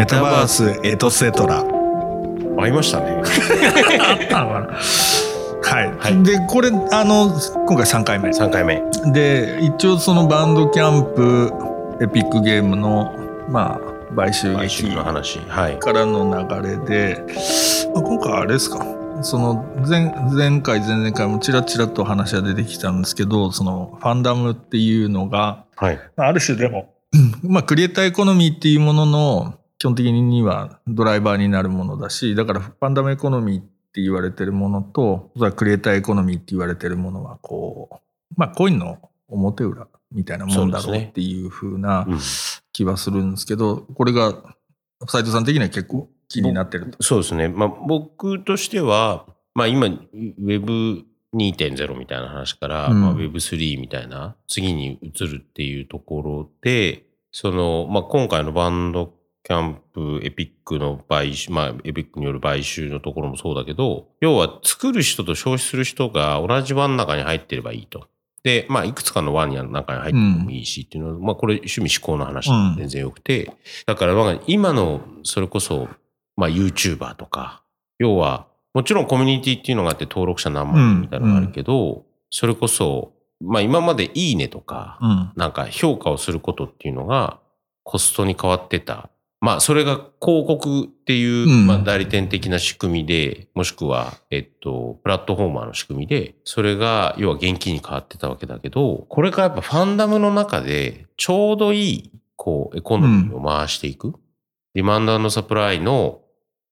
メタバースエトセトラ。会いましたね。あったのかなはい、はい。でこれあの今回3回目。3回目。で一応そのバンドキャンプエピックゲームのまあ買収劇からの流れで、まあ、今回あれですか。その前前回前々回もちらちらと話が出てきたんですけどそのファンダムっていうのがはい。まあある種でも、まあ、クリエイターエコノミーっていうものの基本的にはドライバーになるものだしだからファンダムエコノミーって言われてるものとクリエイターエコノミーって言われてるものはこうまあコインの表裏みたいなもんだろうっていう風なうん気はするんですけどこれが斉藤さん的には結構気になってると。そうですね。まあ、僕としては、まあ、今、Web2.0 みたいな話から、うんまあ、Web3 みたいな、次に移るっていうところで、その、まあ、今回のバンドキャンプ、エピックの買収、まあ、エピックによる買収のところもそうだけど、要は作る人と消費する人が同じ輪の中に入ってればいいと。で、まあ、いくつかの輪の中に入ってもいいしっていうのは、まあ、これ趣味思考の話全然よくて、だから、まあ今の、それこそ、まあ、YouTuber とか、要は、もちろんコミュニティっていうのがあって登録者何万人みたいなのがあるけど、それこそ、まあ今までいいねとか、うんなんか評価をすることっていうのがコストに変わってた。まあそれが広告っていう、うんまあ代理店的な仕組みで、もしくは、えっと、プラットフォーマーの仕組みで、それが要は現金に変わってたわけだけど、これからやっぱファンダムの中でちょうどいい、こう、エコノミーを回していく。ディマンドサプライの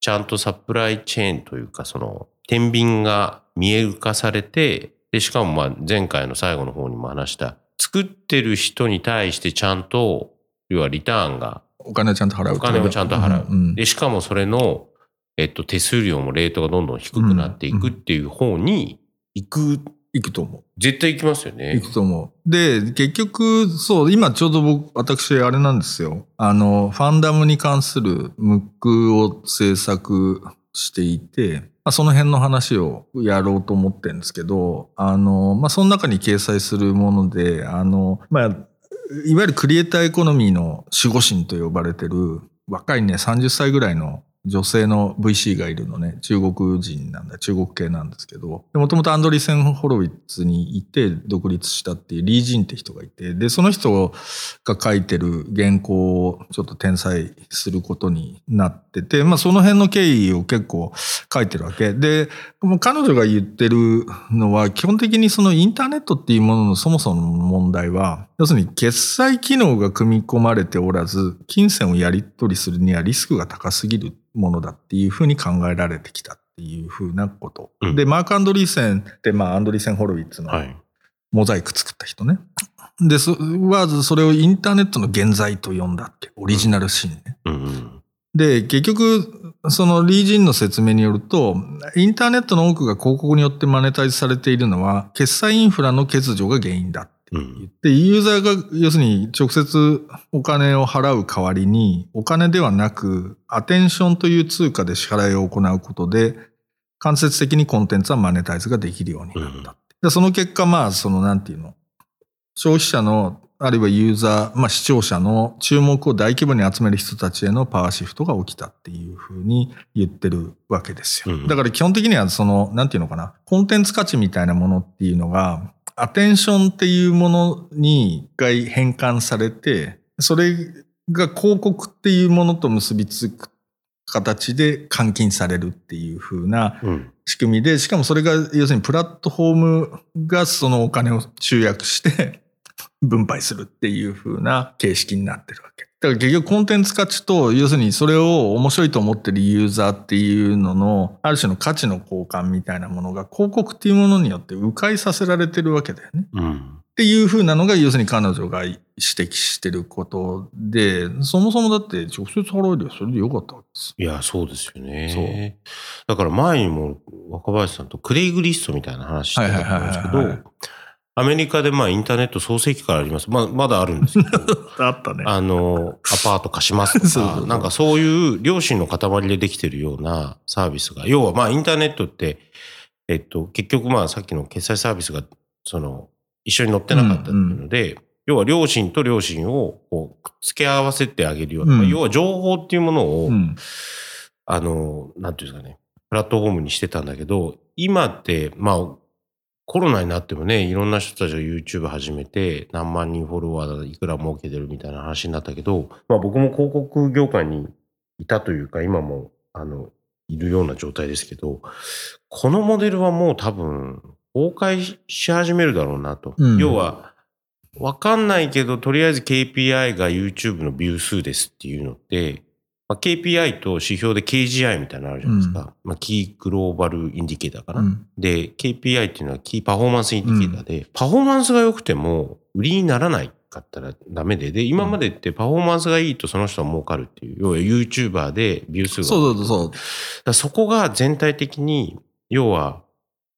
ちゃんとサプライチェーンというか、その、天秤が見える化されて、で、しかもまあ前回の最後の方にも話した、作ってる人に対してちゃんと、要はリターンが、お金をちゃんと払うお金をちゃんと払う。うんうんで、しかもそれの、えっと、手数料もレートがどんどん低くなっていくっていう方に行く、いくと思う。絶対行きますよいね。くと思う。で、結局、そう、今ちょうど僕、私、あれなんですよ。あの、ファンダムに関するムックを制作していて、まあ、その辺の話をやろうと思ってるんですけど、あの、まあ、その中に掲載するもので、あの、まあ、いわゆるクリエイターエコノミーの守護神と呼ばれてる、若いね、30歳ぐらいの女性の VC がいるのね、中国人なんだ、中国系なんですけど、もともとアンドリーセン・ホロウィッツにいて独立したっていうリー・ジンって人がいて、で、その人が書いてる原稿をちょっと転載することになってて、まあその辺の経緯を結構書いてるわけ。で、もう彼女が言ってるのは基本的にそのインターネットっていうもののそもそもの問題は、要するに決済機能が組み込まれておらず、金銭をやり取りするにはリスクが高すぎるものだっていうふうに考えられてきたっていうふうなこと。うんで、マーク・アンドリーセンって、まあ、アンドリーセン・ホロウィッツのはい。モザイク作った人ね。で、そはそれをインターネットの現在と呼んだって、オリジナルシーンね。うんうん。で、結局、そのリージンの説明によると、インターネットの多くが広告によってマネタイズされているのは、決済インフラの欠如が原因だって言って、ユーザーが要するに直接お金を払う代わりに、お金ではなく、アテンションという通貨で支払いを行うことで、間接的にコンテンツはマネタイズができるようになったって。でその結果、まあ、その、なんていうの、消費者の、あるいはユーザー、まあ視聴者の注目を大規模に集める人たちへのパワーシフトが起きたっていうふうに言ってるわけですよ。うん。だから基本的にはその、なんていうのかな、コンテンツ価値みたいなものっていうのが、アテンションっていうものに一回変換されて、それが広告っていうものと結びつく形で換金されるっていうふうなうん。仕組みで、しかもそれが要するにプラットフォームがそのお金を集約して分配するっていう風な形式になってるわけ。だから結局コンテンツ価値と、要するにそれを面白いと思ってるユーザーっていうのの、ある種の価値の交換みたいなものが広告っていうものによって迂回させられてるわけだよね。うん。っていう風なのが、要するに彼女が指摘してることで、そもそもだって直接払えるよそれでよかったわけです。いや、そうですよね。だから前にも若林さんとクレイグリストみたいな話してたと思うんですけはいはいはいはいど、アメリカでまあインターネット創世期からあります。まあ、まだあるんですけど、あったね。あの、アパート貸しますとか、そうそうなんかそういう良心の塊でできてるようなサービスが、要はまあインターネットって、えっと、結局まあさっきの決済サービスが、その、一緒に乗ってなかったっていうので、要は両親と両親をこうくっつけ合わせてあげるような、うん要は情報っていうものを、うん。あの、なんていうんですかね、プラットフォームにしてたんだけど、今って、まあ、コロナになってもね、いろんな人たちが YouTube 始めて、何万人フォロワーだいくら儲けてるみたいな話になったけど、まあ僕も広告業界にいたというか、今も、あの、いるような状態ですけど、このモデルはもう多分、崩壊し始めるだろうなと。うん要は、わかんないけど、とりあえず KPI が YouTube のビュー数ですっていうのって、まあ、KPI と指標で KGI みたいなのあるじゃないですか。まあ、 key global indicator かな。うんで、KPI っていうのは key performance indicator で、パフォーマンスが良くても売りにならなかったらダメで、で、今までってパフォーマンスがいいとその人は儲かるっていう、要は YouTuber でビュー数がそうそうそう。だそこが全体的に、要は、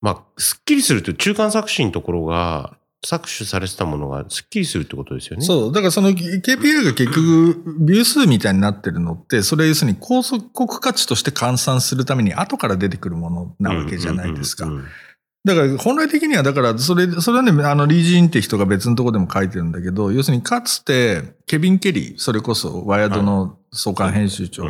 まあ、すっきりするという中間搾取のところが、搾取されてたものがすっきりするってことですよね。そう。だからその KPI が結局、ビュー数みたいになってるのって、それは要するに高速国価値として換算するために後から出てくるものなわけじゃないですかだから本来的には、だからそれ、それはね、あの、リージンって人が別のところでも書いてるんだけど、要するにかつて、ケビン・ケリー、それこそワイヤードの創刊編集長。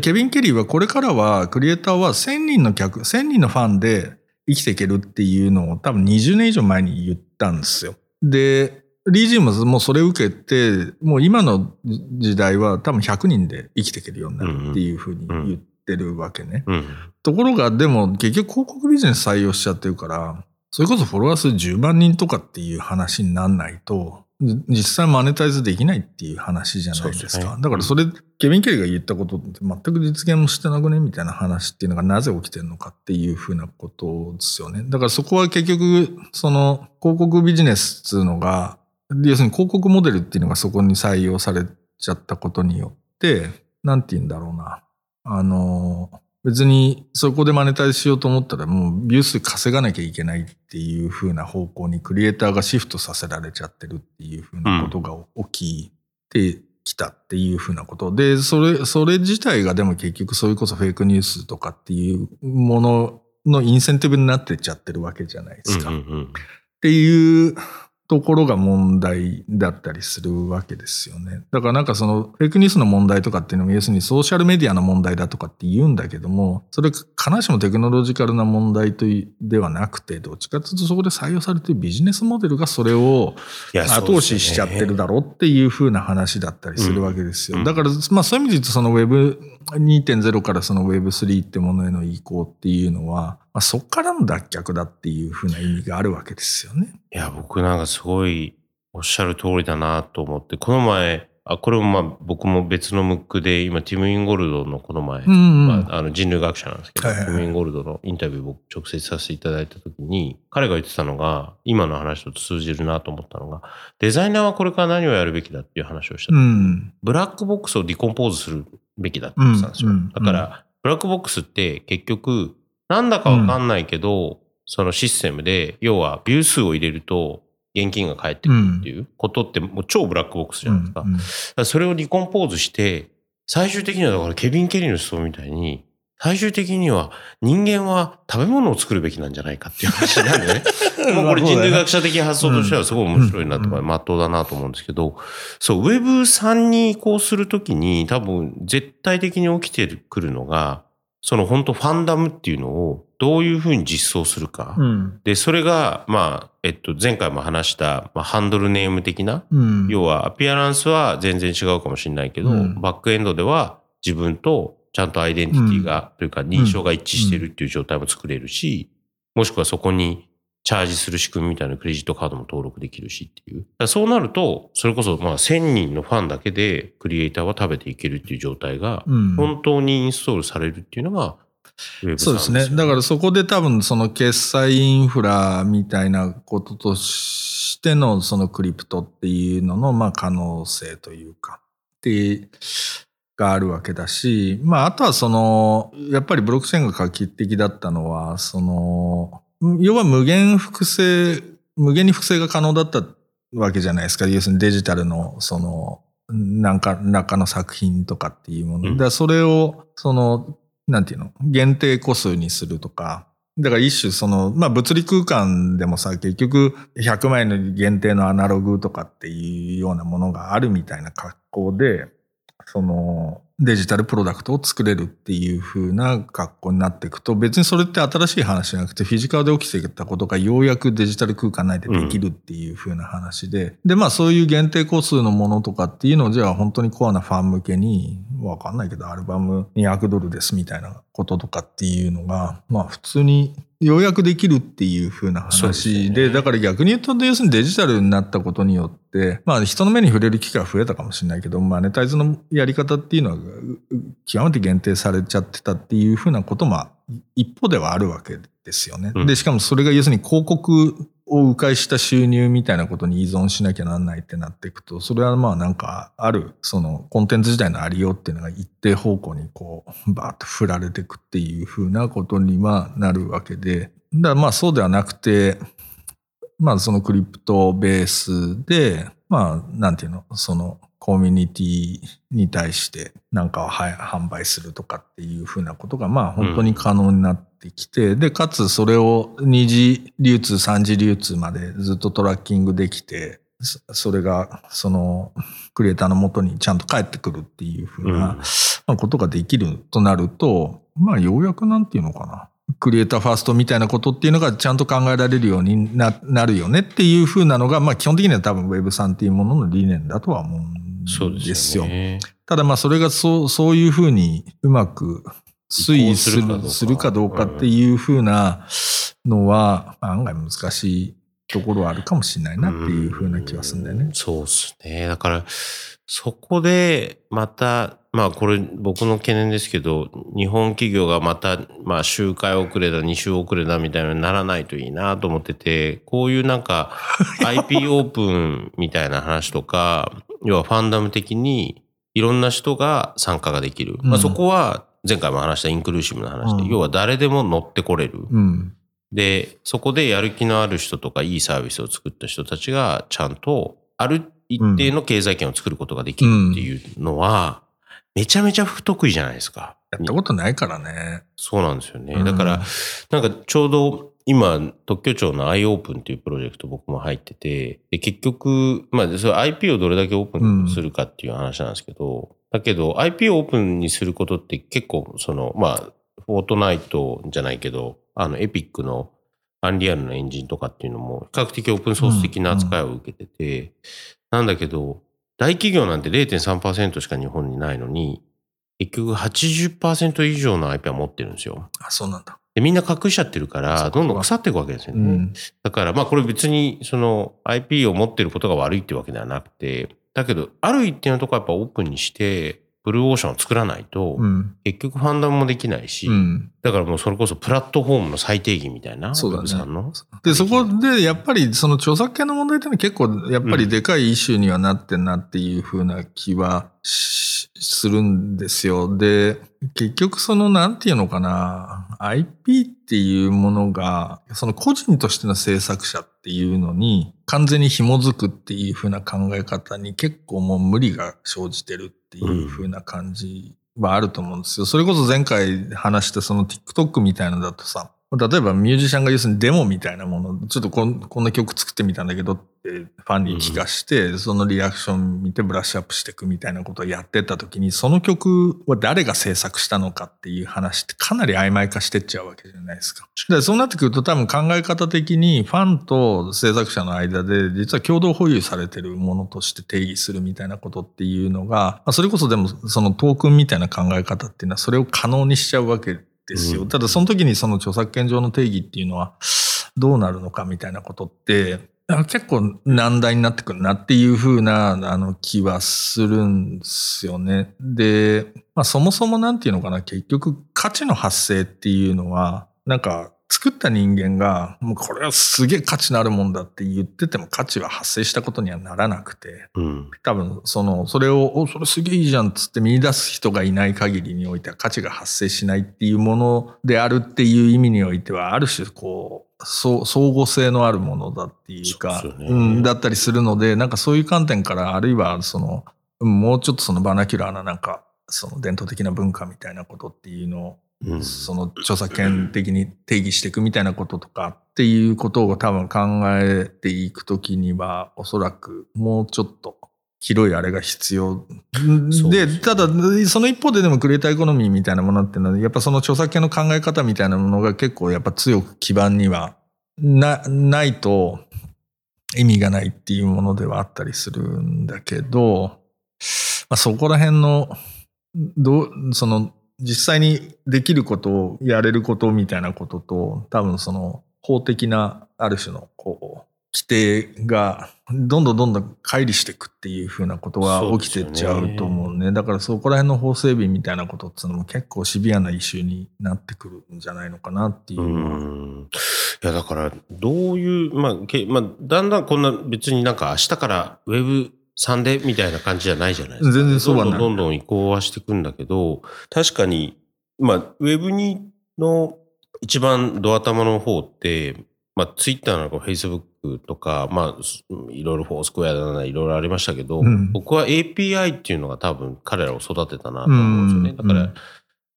ケビン・ケリーはこれからは、クリエイターは1000人の客、1000人のファンで生きていけるっていうのを多分20年以上前に言ったんですよ。で、リージンももうそれを受けて、もう今の時代は多分100人で生きていけるようになるっていうふうに言ってるわけね。うんところが、でも結局広告ビジネス採用しちゃってるから、それこそフォロワー数10万人とかっていう話になんないと、じ実際マネタイズできないっていう話じゃないですか。すねだからそれ、ケビン・ケリーが言ったことって全く実現もしてなくねみたいな話っていうのがなぜ起きてるのかっていうふうなことですよね。だからそこは結局、その広告ビジネスっていうのが、要するに広告モデルっていうのがそこに採用されちゃったことによって、なんて言うんだろうな。あの、別にそこでマネタイズしようと思ったらもうビュー数稼がなきゃいけないっていう風な方向にクリエイターがシフトさせられちゃってるっていう風なことが起きてきたっていう風なこと。で、それ、それ自体がでも結局それこそフェイクニュースとかっていうもののインセンティブになってっちゃってるわけじゃないですか。うんうんうんっていうところが問題だったりするわけですよね。だからなんかそのフェイクニュースの問題とかっていうのも要するにソーシャルメディアの問題だとかって言うんだけども、それ必ずしもテクノロジカルな問題といではなくて、どっちかというとそこで採用されているビジネスモデルがそれを後押ししちゃってるだろうっていう風な話だったりするわけですよ。うんだから、まあそういう意味で言うとその Web2.0 からその Web3 ってものへの移行っていうのは、まあ、そこからの脱却だっていう風な意味があるわけですよね。いや、僕なんかすごいおっしゃる通りだなと思って、この前、あ、これもまあ僕も別のムックで、今、ティム・インゴルドのこの前、うんうんまあ、あの人類学者なんですけど、はいはいはいティム・インゴルドのインタビュー僕直接させていただいたときに、彼が言ってたのが、今の話と通じるなと思ったのが、デザイナーはこれから何をやるべきだっていう話をした。うん。ブラックボックスをディコンポーズするべきだって言ってたんですよ。だから、ブラックボックスって結局、なんだかわかんないけど、そのシステムで、要はビュー数を入れると現金が返ってくるっていうことってもう超ブラックボックスじゃないですか。うんうんだからそれをディコンポーズして、最終的にはだからケビン・ケリーの思想みたいに、最終的には人間は食べ物を作るべきなんじゃないかっていう話なんでね。もうこれ人類学者的発想としてはすごい面白いなとか、うんまっとうだなと思うんですけど、そう、Web3 に移行するときに多分絶対的に起きてくるのが、その本当ファンダムっていうのをどういうふうに実装するか。うん。で、それが、まあ、えっと、前回も話した、まあ、ハンドルネーム的な、うん。要はアピアランスは全然違うかもしれないけど、うんバックエンドでは自分とちゃんとアイデンティティが、というか認証が一致してるっていう状態も作れるし、もしくはそこにチャージする仕組みみたいなクレジットカードも登録できるしっていう。そうなると、それこそまあ1000人のファンだけでクリエイターは食べていけるっていう状態が、うん本当にインストールされるっていうのが、ウェブそうですね。だからそこで多分その決済インフラみたいなこととしてのそのクリプトっていうののまあ可能性というか、ってがあるわけだし、まああとはその、やっぱりブロックチェーンが画期的だったのは、その、要は無限複製、無限に複製が可能だったわけじゃないですか。要するにデジタルのその、なんか、中の作品とかっていうもの。うんだそれを、その、なんていうの？限定個数にするとか、だから一種その、まあ物理空間でもさ、結局100枚の限定のアナログとかっていうようなものがあるみたいな格好で、そのデジタルプロダクトを作れるっていう風な格好になっていくと、別にそれって新しい話じゃなくて、フィジカルで起きていたことがようやくデジタル空間内でできるっていう風な話で、うん、で、まあそういう限定個数のものとかっていうのを、じゃあ本当にコアなファン向けに、わかんないけど、アルバム200ドルですみたいなこととかっていうのが、まあ普通にようやくできるっていう風な話で、でね、だから逆に言うと、要するにデジタルになったことによって、まあ人の目に触れる機会が増えたかもしれないけど、マネタイズのやり方っていうのは極めて限定されちゃってたっていう風なことも一方ではあるわけですよね。うん、で、しかもそれが要するに広告を迂回した収入みたいなことに依存しなきゃなんないってなっていくと、それはまあなんかある、そのコンテンツ自体のありようっていうのが一定方向にこう、バーッと振られていくっていうふうなことにはなるわけで、だからまあそうではなくて、まあそのクリプトベースで、まあなんていうの、そのコミュニティに対してなんかを販売するとかっていうふうなことがまあ本当に可能になってきて、うん、で、かつそれを二次流通、三次流通までずっとトラッキングできて、それがそのクリエイターのもとにちゃんと返ってくるっていうふうなことができるとなると、まあようやくなんていうのかな。クリエイターファーストみたいなことっていうのがちゃんと考えられるようになるよねっていうふうなのが、まあ基本的には多分 Web3 っていうものの理念だとは思うんですよ。すね、ただまあそれがそうそういうふうにうまく推移するするかどうかっていうふうなのは、案外難しいところはあるかもしれないなっていうふうな気はするんだよね。うそうですね。だから、そこでまた、まあこれ僕の懸念ですけど、日本企業がまた、まあ周回遅れだ、2週遅れだみたいにならないといいなと思ってて、こういうなんか IP オープンみたいな話とか、要はファンダム的にいろんな人が参加ができる。まあそこは前回も話したインクルーシブな話で、うん、要は誰でも乗ってこれる。うん、で、そこでやる気のある人とかいいサービスを作った人たちがちゃんとある一定の経済圏を作ることができるっていうのは、めちゃめちゃ不得意じゃないですか。やったことないからね。そうなんですよね。だから、なんかちょうど今、特許庁の iOpen っていうプロジェクト僕も入ってて、で結局、まあ、それ IP をどれだけオープンするかっていう話なんですけど、うん、だけど IP をオープンにすることって結構、その、まあ、フォートナイトじゃないけど、あの、エピックのアンリアルのエンジンとかっていうのも、比較的オープンソース的な扱いを受けてて、うんうんなんだけど、大企業なんて0.3%しか日本にないのに、結局80%以上の IP は持ってるんですよ。あ、そうなんだ。で、みんな隠しちゃってるから、どんどん腐っていくわけですよね。うん、だから、まあこれ別に、その IP を持ってることが悪いってわけではなくて、だけど、ある一定のところはやっぱオープンにして、ブルーオーシャンを作らないと、うん、結局ファンダムもできないし、うん、だからもうそれこそプラットフォームの最低義みたいな。そうだね。で、そこでやっぱりその著作権の問題っていうのは結構やっぱりでかいイシューにはなってんなっていうふうな気はするんですよ。で、結局そのなんていうのかな、IP っていうものが、その個人としての制作者っていうのに完全に紐づくっていうふうな考え方に結構もう無理が生じてるっていう風な感じはあると思うんですよ。それこそ前回話したその TikTok みたいなのだとさ、例えばミュージシャンが要するにデモみたいなもの、ちょっとこんこんな曲作ってみたんだけどってファンに聞かして、うん、そのリアクション見てブラッシュアップしていくみたいなことをやってった時に、その曲は誰が制作したのかっていう話ってかなり曖昧化してっちゃうわけじゃないですか。でそうなってくると多分考え方的にファンと制作者の間で実は共同保有されてるものとして定義するみたいなことっていうのが、それこそでもそのトークンみたいな考え方っていうのはそれを可能にしちゃうわけですよ。ただその時にその著作権上の定義っていうのはどうなるのかみたいなことって、結構難題になってくるなっていうふうなあの気はするんですよね。で、まあそもそもなんていうのかな、結局価値の発生っていうのは、なんか作った人間が、もうこれはすげえ価値のあるもんだって言ってても価値は発生したことにはならなくて、うん、多分その、それを、お、それすげえいいじゃんっつって見出す人がいない限りにおいては価値が発生しないっていうものであるっていう意味においては、ある種こう、相互性のあるものだっていうか、うね、うん、だったりするので、なんかそういう観点から、あるいはその、もうちょっとそのバナキュラーななんか、その伝統的な文化みたいなことっていうのうんその著作権的に定義していくみたいなこととかっていうことを多分考えていくときには、おそらくもうちょっと広いあれが必要。で、ただ、その一方ででもクリエイターエコノミーみたいなものっていうのは、やっぱその著作権の考え方みたいなものが結構やっぱ強く基盤にはな、ないと意味がないっていうものではあったりするんだけど、まあ、そこら辺の、どう、その、実際にできることをやれることみたいなことと、多分その法的なある種のこう、規定がどんどんどんどん乖離していくっていうふうなことが起きてっちゃうと思うね。だからそこら辺の法整備みたいなことっていうのも結構シビアなイシューになってくるんじゃないのかなっていうう。いや、だから、どういう、まあ、けまあ、だんだんこんな別になんか明日からウェブ3でみたいな感じじゃないじゃないですか。全然そうはないどんどん移行はしていくんだけど、確かに、まあ、ウェブにの一番ドア玉の方って、まあ、ツイッターなのか、フェイスブックとか、まあ、すいろいろフォースクエアだな、いろいろありましたけど、うん僕は API っていうのが多分彼らを育てたなと思うんですよね。うんだから、うん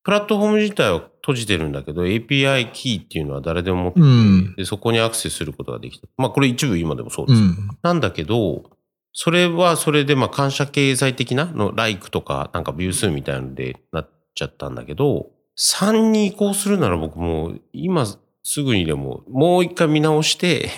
プラットフォーム自体は閉じてるんだけど、API キーっていうのは誰でも持ってて、うんでそこにアクセスすることができた。まあ、これ一部今でもそうです。なんだけど、それはそれで、まあ、感謝経済的なの、ライクとか、なんかビュー数みたいなのでなっちゃったんだけど、3に移行するなら僕も、今すぐにでも、もう一回見直して、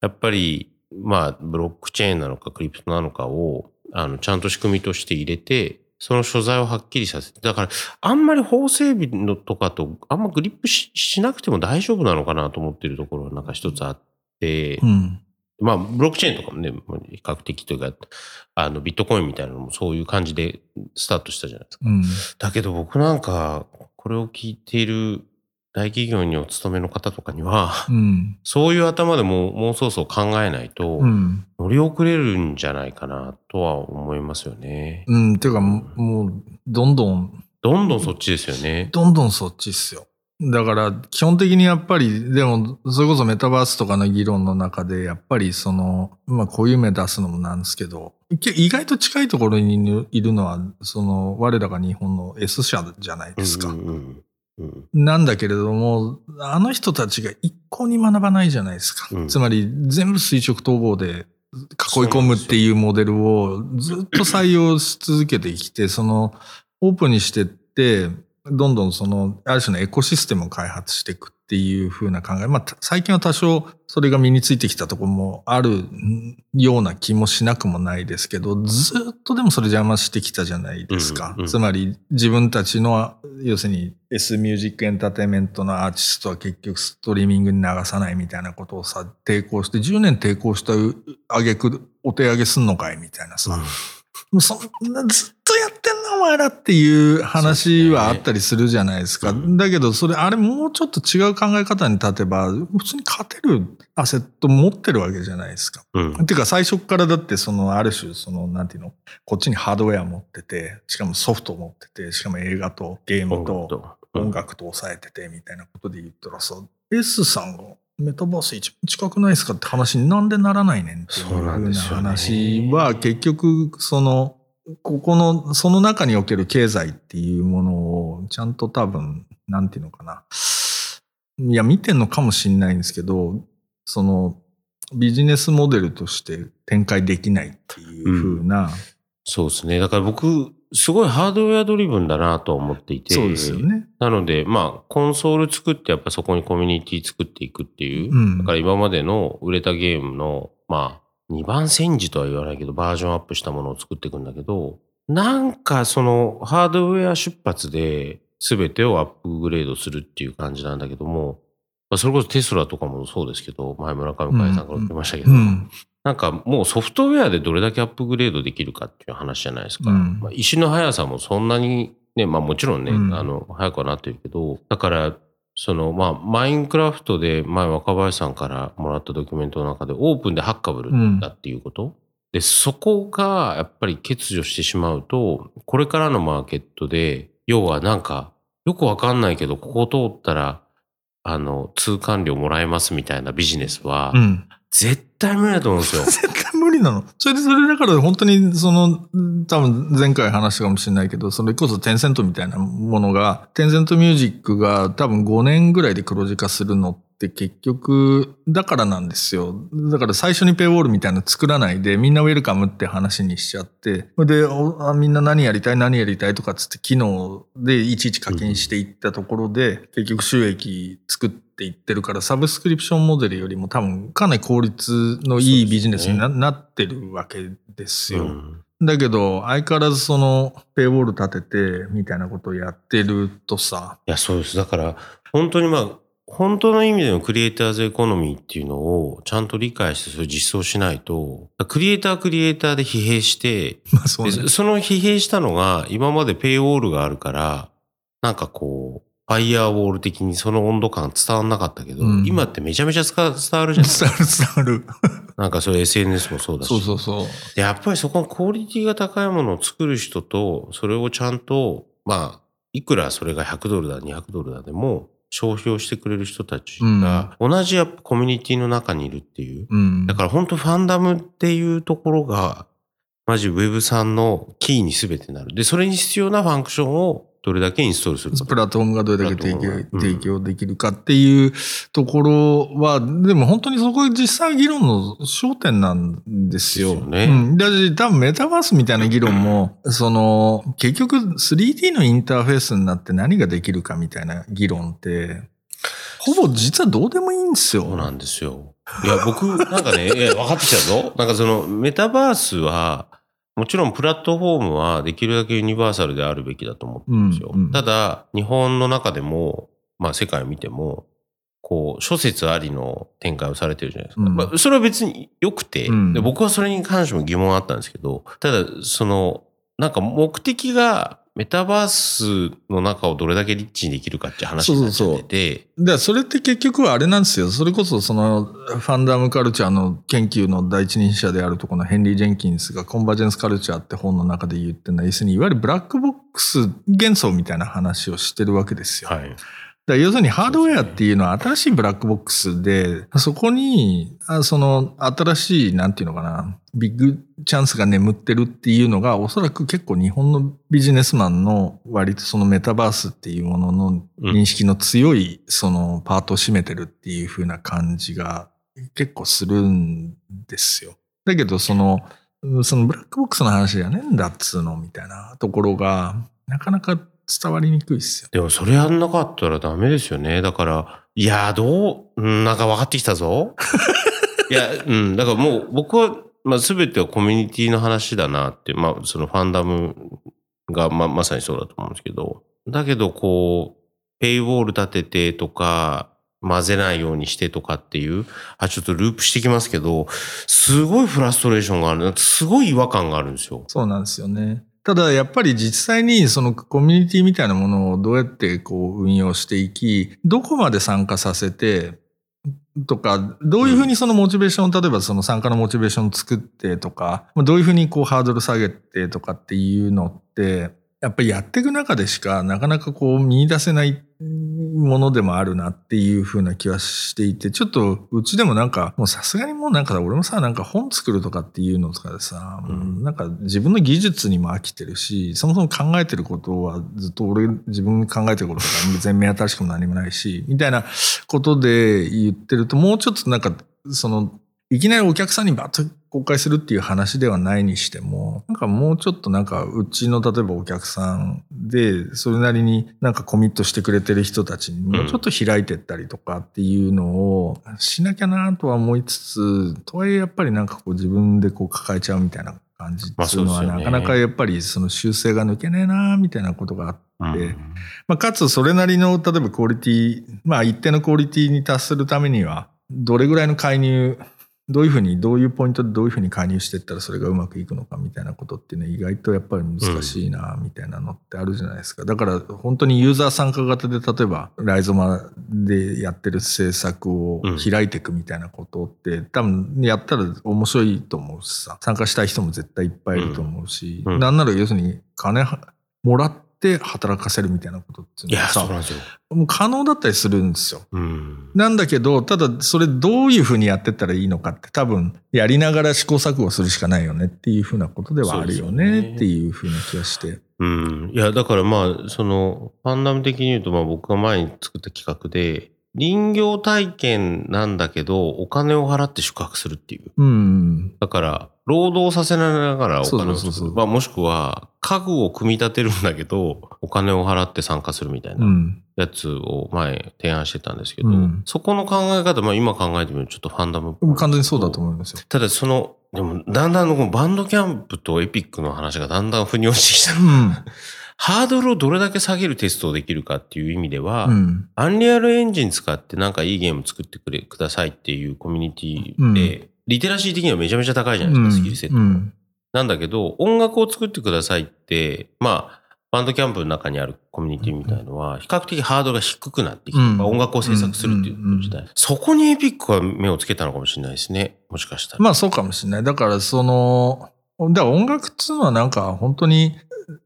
やっぱり、まあ、ブロックチェーンなのか、クリプトなのかを、あの、ちゃんと仕組みとして入れて、その所在をはっきりさせて、だから、あんまり法整備のとかと、あんまグリップししなくても大丈夫なのかなと思ってるところがなんか一つあって、うん。まあ、ブロックチェーンとかもね、比較的というか、あの、ビットコインみたいなのもそういう感じでスタートしたじゃないですか。うん。だけど僕なんか、これを聞いている大企業にお勤めの方とかには、うん。そういう頭でもうもうそうそう考えないとう、ん。乗り遅れるんじゃないかなとは思いますよね。うん。ていうか、もうもう、どんどんどんどんそっちですよね。どんどんそっちっすよ。だから、基本的にやっぱり、でも、それこそメタバースとかの議論の中で、やっぱりその、まあ、こういう目出すのもなんですけど、け意外と近いところにいるのは、その、我らが日本の S 社じゃないですか。うんうんうんなんだけれども、あの人たちが一向に学ばないじゃないですか。うんつまり、全部垂直統合で囲い込むっていうモデルをずっと採用し続けてきて、その、オープンにしてって、どんどんその、ある種のエコシステムを開発していくっていう風な考え。まあ、た最近は多少それが身についてきたところもあるような気もしなくもないですけど、ずっとでもそれ邪魔してきたじゃないですか。うんうんつまり自分たちの、要するに S ミュージックエンターテインメントのアーティストは結局ストリーミングに流さないみたいなことをさ、抵抗して、10年抵抗したあげくお手上げすんのかいみたいなさ。もうそんなずっとやってんなお前らっていう話はあったりするじゃないですか。すねだけどそれあれもうちょっと違う考え方に立てば普通に勝てるアセット持ってるわけじゃないですか。うん。てか最初からだってそのある種そのなんていうの？こっちにハードウェア持っててしかもソフト持っててしかも映画とゲームとと音楽と抑えててみたいなことで言ったらさ S さんがメタバース一番近くないですかって話になんでならないねんっていう話は結局そのここのその中における経済っていうものをちゃんと多分なんていうのかな。いや見てんのかもしれないんですけどそのビジネスモデルとして展開できないっていうふうな、そうですね。だから僕、すごいハードウェアドリブンだなと思っていて。そうですよね。なので、まあ、コンソール作って、やっぱそこにコミュニティ作っていくっていう。うんだから今までの売れたゲームの、まあ、2番煎じとは言わないけど、バージョンアップしたものを作っていくんだけど、なんかそのハードウェア出発で全てをアップグレードするっていう感じなんだけども、まあ、それこそテスラとかもそうですけど、前村上海さんから言ってましたけど、うんなんかもうソフトウェアでどれだけアップグレードできるかっていう話じゃないですか。うんまあ、石の速さもそんなにね、まあもちろんね、うんあの、速くはなってるけど、だから、その、まあ、マインクラフトで前若林さんからもらったドキュメントの中でオープンでハッカブルだっていうこと、で、そこがやっぱり欠如してしまうと、これからのマーケットで、要はなんか、よくわかんないけど、ここ通ったら、あの、通関料もらえますみたいなビジネスは、うん。絶対無理だと思うんですよ。絶対無理なの。それでそれだから本当にその、多分前回話したかもしれないけど、それこそテンセントみたいなものが、テンセントミュージックが多分5年ぐらいで黒字化するのって結局、だからなんですよ。だから最初にペイウォールみたいなの作らないで、みんなウェルカムって話にしちゃって、で、みんな何やりたい何やりたいとかっつって機能でいちいち課金していったところで、結局収益作っていってるから、サブスクリプションモデルよりも多分かなり効率のいいビジネスにな,、なってるわけですよ。うんだけど、相変わらずその、ペイウォール立てて、みたいなことをやってるとさ、いや、そうです。だから、本当にまあ、本当の意味でのクリエイターズエコノミーっていうのをちゃんと理解してそれ実装しないと、クリエイターはクリエイターで疲弊して、まあそうね。でその疲弊したのが今までペイウォールがあるから、なんかこう、ファイヤーウォール的にその温度感伝わんなかったけど、うん今ってめちゃめちゃ伝わるじゃない？です伝か。わる伝わる。なんかそれ SNS もそうだし。そうそうそう。でやっぱりそこのクオリティが高いものを作る人と、それをちゃんと、まあ、いくらそれが100ドルだ、200ドルだでも、消費をしてくれる人たちが、同じやっぱコミュニティの中にいるっていう。うん。だから本当ファンダムっていうところが、マジ Web さんのキーに全てなる。で、それに必要なファンクションをどれだけインストールするか。プラットフォームがどれだけ提供提供できるかっていうところは、でも本当にそこが実際議論の焦点なんですよ。ですよねうん。だし、多分メタバースみたいな議論も、その、結局 3D のインターフェースになって何ができるかみたいな議論って、ほぼ実はどうでもいいんですよ。そうなんですよ。いや、僕、なんかね、分かってきたぞ。なんかその、メタバースは、もちろんプラットフォームはできるだけユニバーサルであるべきだと思ってるんですよ。うんうんただ、日本の中でも、まあ世界を見ても、こう、諸説ありの展開をされてるじゃないですか。うんまあ、それは別に良くて、うんで、僕はそれに関しても疑問あったんですけど、ただ、その、なんか目的がメタバースの中をどれだけリッチにできるかって話になってて、だからそれって結局はあれなんですよ。それこそそのファンダムカルチャーの研究の第一人者であるところのヘンリー・ジェンキンスがコンバージェンスカルチャーって本の中で言ってるのは、要するにいわゆるブラックボックス幻想みたいな話をしてるわけですよ。はい。だ要するにハードウェアっていうのは新しいブラックボックスで、そこに、あその新しい、なんていうのかな、ビッグチャンスが眠ってるっていうのが、おそらく結構日本のビジネスマンの割とそのメタバースっていうものの認識の強いそのパートを占めてるっていう風な感じが結構するんですよ。だけどその、そのブラックボックスの話じゃねえんだっつうのみたいなところが、なかなか伝わりにくいですよ。でもそれやんなかったらダメですよね。だから、いやー、どう、うんなんか分かってきたぞ。いや、うん、だからもう僕は、まあ全てはコミュニティの話だなって、まあそのファンダムがままさにそうだと思うんですけど、だけどこう、ペイウォール立ててとか、混ぜないようにしてとかっていう、あ、ちょっとループしてきますけど、すごいフラストレーションがある。すごい違和感があるんですよ。そうなんですよね。ただやっぱり実際にそのコミュニティみたいなものをどうやってこう運用していき、どこまで参加させて、とか、どういうふうにそのモチベーション、例えばその参加のモチベーションを作ってとか、どういうふうにこうハードル下げてとかっていうのって、やっぱりやっていく中でしかなかなかこう見出せないものでもあるなっていうふうな気はしていて、ちょっとうちでもなんか、もうさすがにもうなんか俺もさ、なんか本作るとかっていうのとかでさ、うん。なんか自分の技術にも飽きてるし、そもそも考えてることはずっと俺自分が考えてることとか全面新しくも何もないし、みたいなことで言ってると、もうちょっとなんか、その、いきなりお客さんにバッと公開するっていう話ではないにしても、なんかもうちょっとなんか、うちの例えばお客さんで、それなりになんかコミットしてくれてる人たちにもうちょっと開いてったりとかっていうのをしなきゃなとは思いつつ、とはいえやっぱりなんかこう自分でこう抱えちゃうみたいな感じっていうのは、なかなかやっぱりその修正が抜けねえなみたいなことがあって、うん。まあ、かつそれなりの例えばクオリティ、まあ一定のクオリティに達するためには、どれぐらいの介入、どういうふうに、どういうポイントでどういうふうに介入していったらそれがうまくいくのかみたいなことってね、意外とやっぱり難しいな、みたいなのってあるじゃないですか。だから本当にユーザー参加型で、例えばライゾマでやってる制作を開いていくみたいなことって、多分やったら面白いと思うしさ、参加したい人も絶対いっぱいいると思うし、うん。うん。なんなら要するに金はもらってって働かせるみたいなことっていいうや、のはさ。もう可能だったりするんですよ。うん。なんだけど、ただそれどういうふうにやってったらいいのかって多分やりながら試行錯誤するしかないよねっていうふうなことではあるよねねっていうふうな気がして。うん。いや、だからまあ、その、ファンダム的に言うと、まあ僕が前に作った企画で、林業体験なんだけど、お金を払って宿泊するっていう。うん。だから、労働させながらお金をそうそうそう。まあもしくは、家具を組み立てるんだけど、お金を払って参加するみたいうなんやつを前提案してたんですけど、うんそこの考え方、まあ今考えてみるとちょっとファンダム完全にそうだと思いますよ。ただその、でもだんだんバンドキャンプとエピックの話がだんだん腑に落ちてきた。うん。ハードルをどれだけ下げるテストをできるかっていう意味では、うん。アンリアルエンジン使ってなんかいいゲーム作ってくれ、くださいっていうコミュニティで、リテラシー的にはめちゃめちゃ高いじゃないですか、スキルセット。うん。なんだけど、音楽を作ってくださいって、まあ、バンドキャンプの中にあるコミュニティみたいのは、比較的ハードルが低くなってきて、うんまあ音楽を制作するっていう時代。そこにエピックは目をつけたのかもしれないですね。もしかしたら。まあそうかもしれない。だからその、だから音楽っていうのはなんか本当に、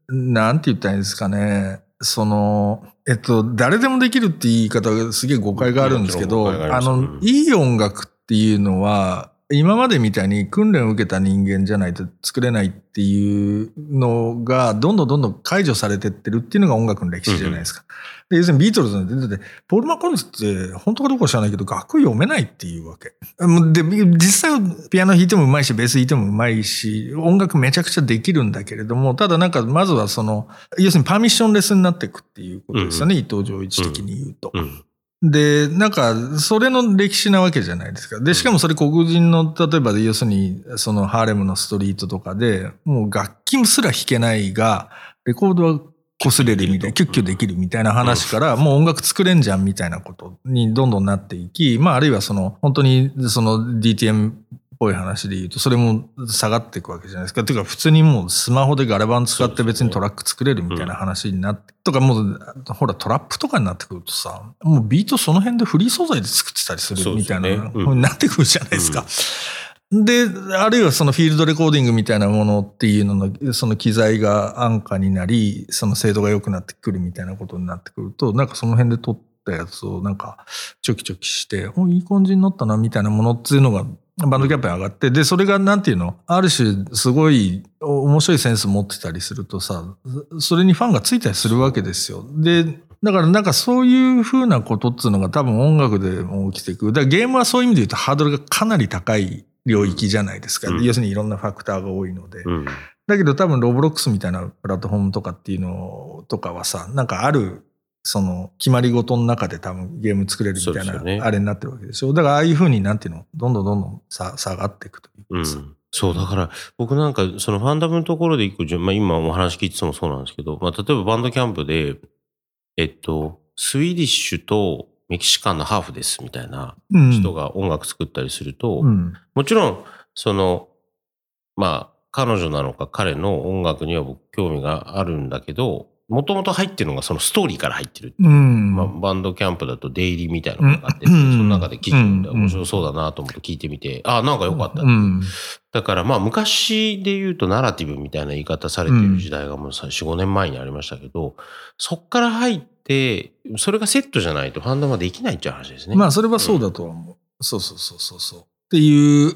なんて言ったらいいんですかね。その、えっと、誰でもできるって言い方がすげえ誤解があるんですけど、あのいい音楽っていうのは、今までみたいに訓練を受けた人間じゃないと作れないっていうのが、どんどんどんどん解除されてってるっていうのが音楽の歴史じゃないですか。で要するにビートルズの出てて、ポール・マコーニスって本当かどうか知らないけど、楽譜読めないっていうわけ。で、実際ピアノ弾いてもうまいし、ベース弾いてもうまいし、音楽めちゃくちゃできるんだけれども、ただなんかまずはその、要するにパーミッションレスになっていくっていうことですよね、伊藤浄一的に言うと。うん。で、なんか、それの歴史なわけじゃないですか。で、しかもそれ黒人の、例えば要するに、そのハーレムのストリートとかで、もう楽器すら弾けないが、レコードは擦れるみたいな、キュッキュできるみたいな話から、もう音楽作れんじゃんみたいなことにどんどんなっていき、まああるいはその、本当にその DTM っぽい話で言うと、それも下がっていくわけじゃないですか。ていうか普通にもうスマホでガラバン使って別にトラック作れるみたいな話になって、とかもう、ほらトラップとかになってくるとさ、もうビートその辺でフリー素材で作ってたりするみたいな、ねうんなってくるじゃないですか。で、あるいはそのフィールドレコーディングみたいなものっていうのの、その機材が安価になり、その精度が良くなってくるみたいなことになってくると、なんかその辺で撮ったやつをなんかチョキチョキして、お、いい感じになったなみたいなものっていうのがバンドキャンプに上がって、で、それがなんていうの？ある種すごい面白いセンス持ってたりするとさ、それにファンがついたりするわけですよ。で、だからなんかそういうふうなことっていうのが多分音楽でも起きていく。だからゲームはそういう意味で言うとハードルがかなり高い領域じゃないですか。うん要するにいろんなファクターが多いので。うん。だけど多分ロブロックスみたいなプラットフォームとかっていうのとかはさ、なんかある、その決まり事の中で多分ゲーム作れるみたいな、ねあれになってるわけでしょ。だからああいうふうになんていうの、どんどんどんどんさ下がっていくというかさうん。そう、だから、僕なんか、そのファンダムのところで一個、まあ今お話聞いててもそうなんですけど、まあ例えばバンドキャンプで、えっと、スウィディッシュとメキシカンのハーフですみたいなうん人が音楽作ったりすると、うん。もちろん、その、まあ、彼女なのか彼の音楽には僕興味があるんだけど、もともと入ってるのがそのストーリーから入ってる。うん。まあ、バンドキャンプだとデイリーみたいなのがあってて、うんその中で記事読んでうん面白そうだなと思って聞いてみて、あ、なんか良かった。うん。だからまあ昔で言うとナラティブみたいな言い方されてる時代がもうさ4、5年前にありましたけど、そっから入って、それがセットじゃないとファンダムはできないっていう話ですね。まあそれはそうだとは思う。そうそうそうそうそう。っていう、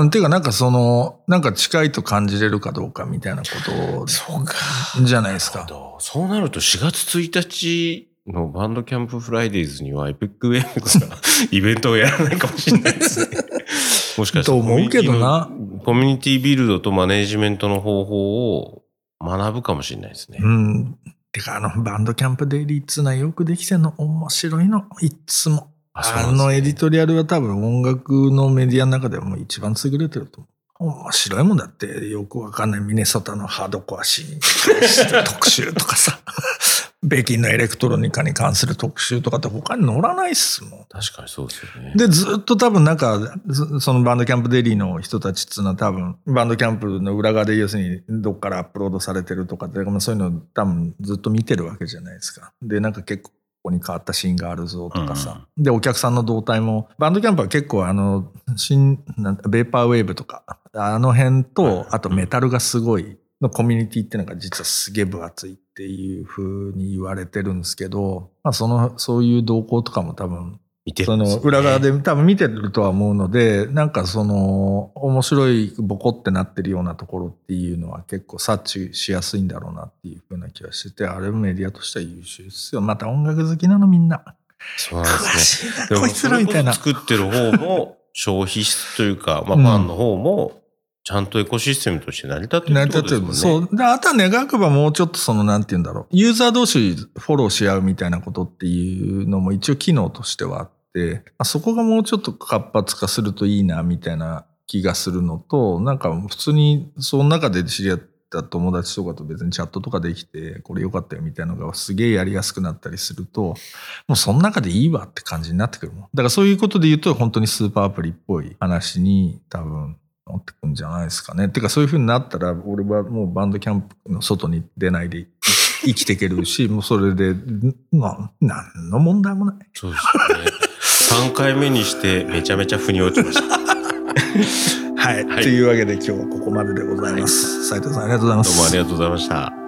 うん、ていうかなんかその、なんか近いと感じれるかどうかみたいなことそうか。じゃないですか。そうなると4月1日の Bandcamp Fridays には Epic Games が イベントをやらないかもしれないですね。もしかしたらと思うけどなコミュニティビルドとマネージメントの方法を学ぶかもしれないですね。うん。てかあのバンドキャンプデイリーっつうのはよくできてんの面白いの。いっつも。あのエディトリアルは多分音楽のメディアの中でも一番優れてると思う。面白いもんだって よくわかんないミネソタのハードコアシーンに関して特集とかさ、北京のエレクトロニカに関する特集とかって他に載らないっすもん。確かにそうですよね。で、ずっと多分なんか、そそのバンドキャンプデリーの人たちっていうのは多分、バンドキャンプの裏側で要するにどっからアップロードされてるとかって、まあそういうのを多分ずっと見てるわけじゃないですか。で、なんか結構ここに変わったシーンがあるぞとかさ。で、お客さんの動態も、バンドキャンプは結構あの、新、なんベーパーウェーブとか、あの辺はいと、あとメタルがすごい、のコミュニティっていうのが実はすげえ分厚いっていうふうに言われてるんですけど、まあその、そういう動向とかも多分、その裏側で多分見てるとは思うので、なんかその面白いボコってなってるようなところっていうのは結構察知しやすいんだろうなっていうふうな気がしてて、あれメディアとしては優秀ですよ。また音楽好きなのみんな。そうなん詳ですね。しいな、こいつらみたいな。作ってる方も、消費というか、まあ、うんファンの方も、ちゃんとエコシステムとして成り立ってる成ってり立ってる。ことですもんね。そう。で、あとは願くばもうちょっとその、なんて言うんだろう。ユーザー同士フォローし合うみたいなことっていうのも一応機能としてはあっそこがもうちょっと活発化するといいな、みたいな気がするのと、なんか普通にその中で知り合った友達とかと別にチャットとかできて、これ良かったよみたいなのがすげえやりやすくなったりすると、もうその中でいいわって感じになってくるもん。だからそういうことで言うと本当にスーパーアプリっぽい話に多分乗ってくんじゃないですかね。てかそういう風になったら俺はもうバンドキャンプの外に出ないで生きていけるし、もうそれで、んまあ、何の問題もない。そうですね。3回目にしてめちゃめちゃ腑に落ちました。はい。はいというわけで今日はここまででございます。斉藤さんありがとうございます。どうもありがとうございました。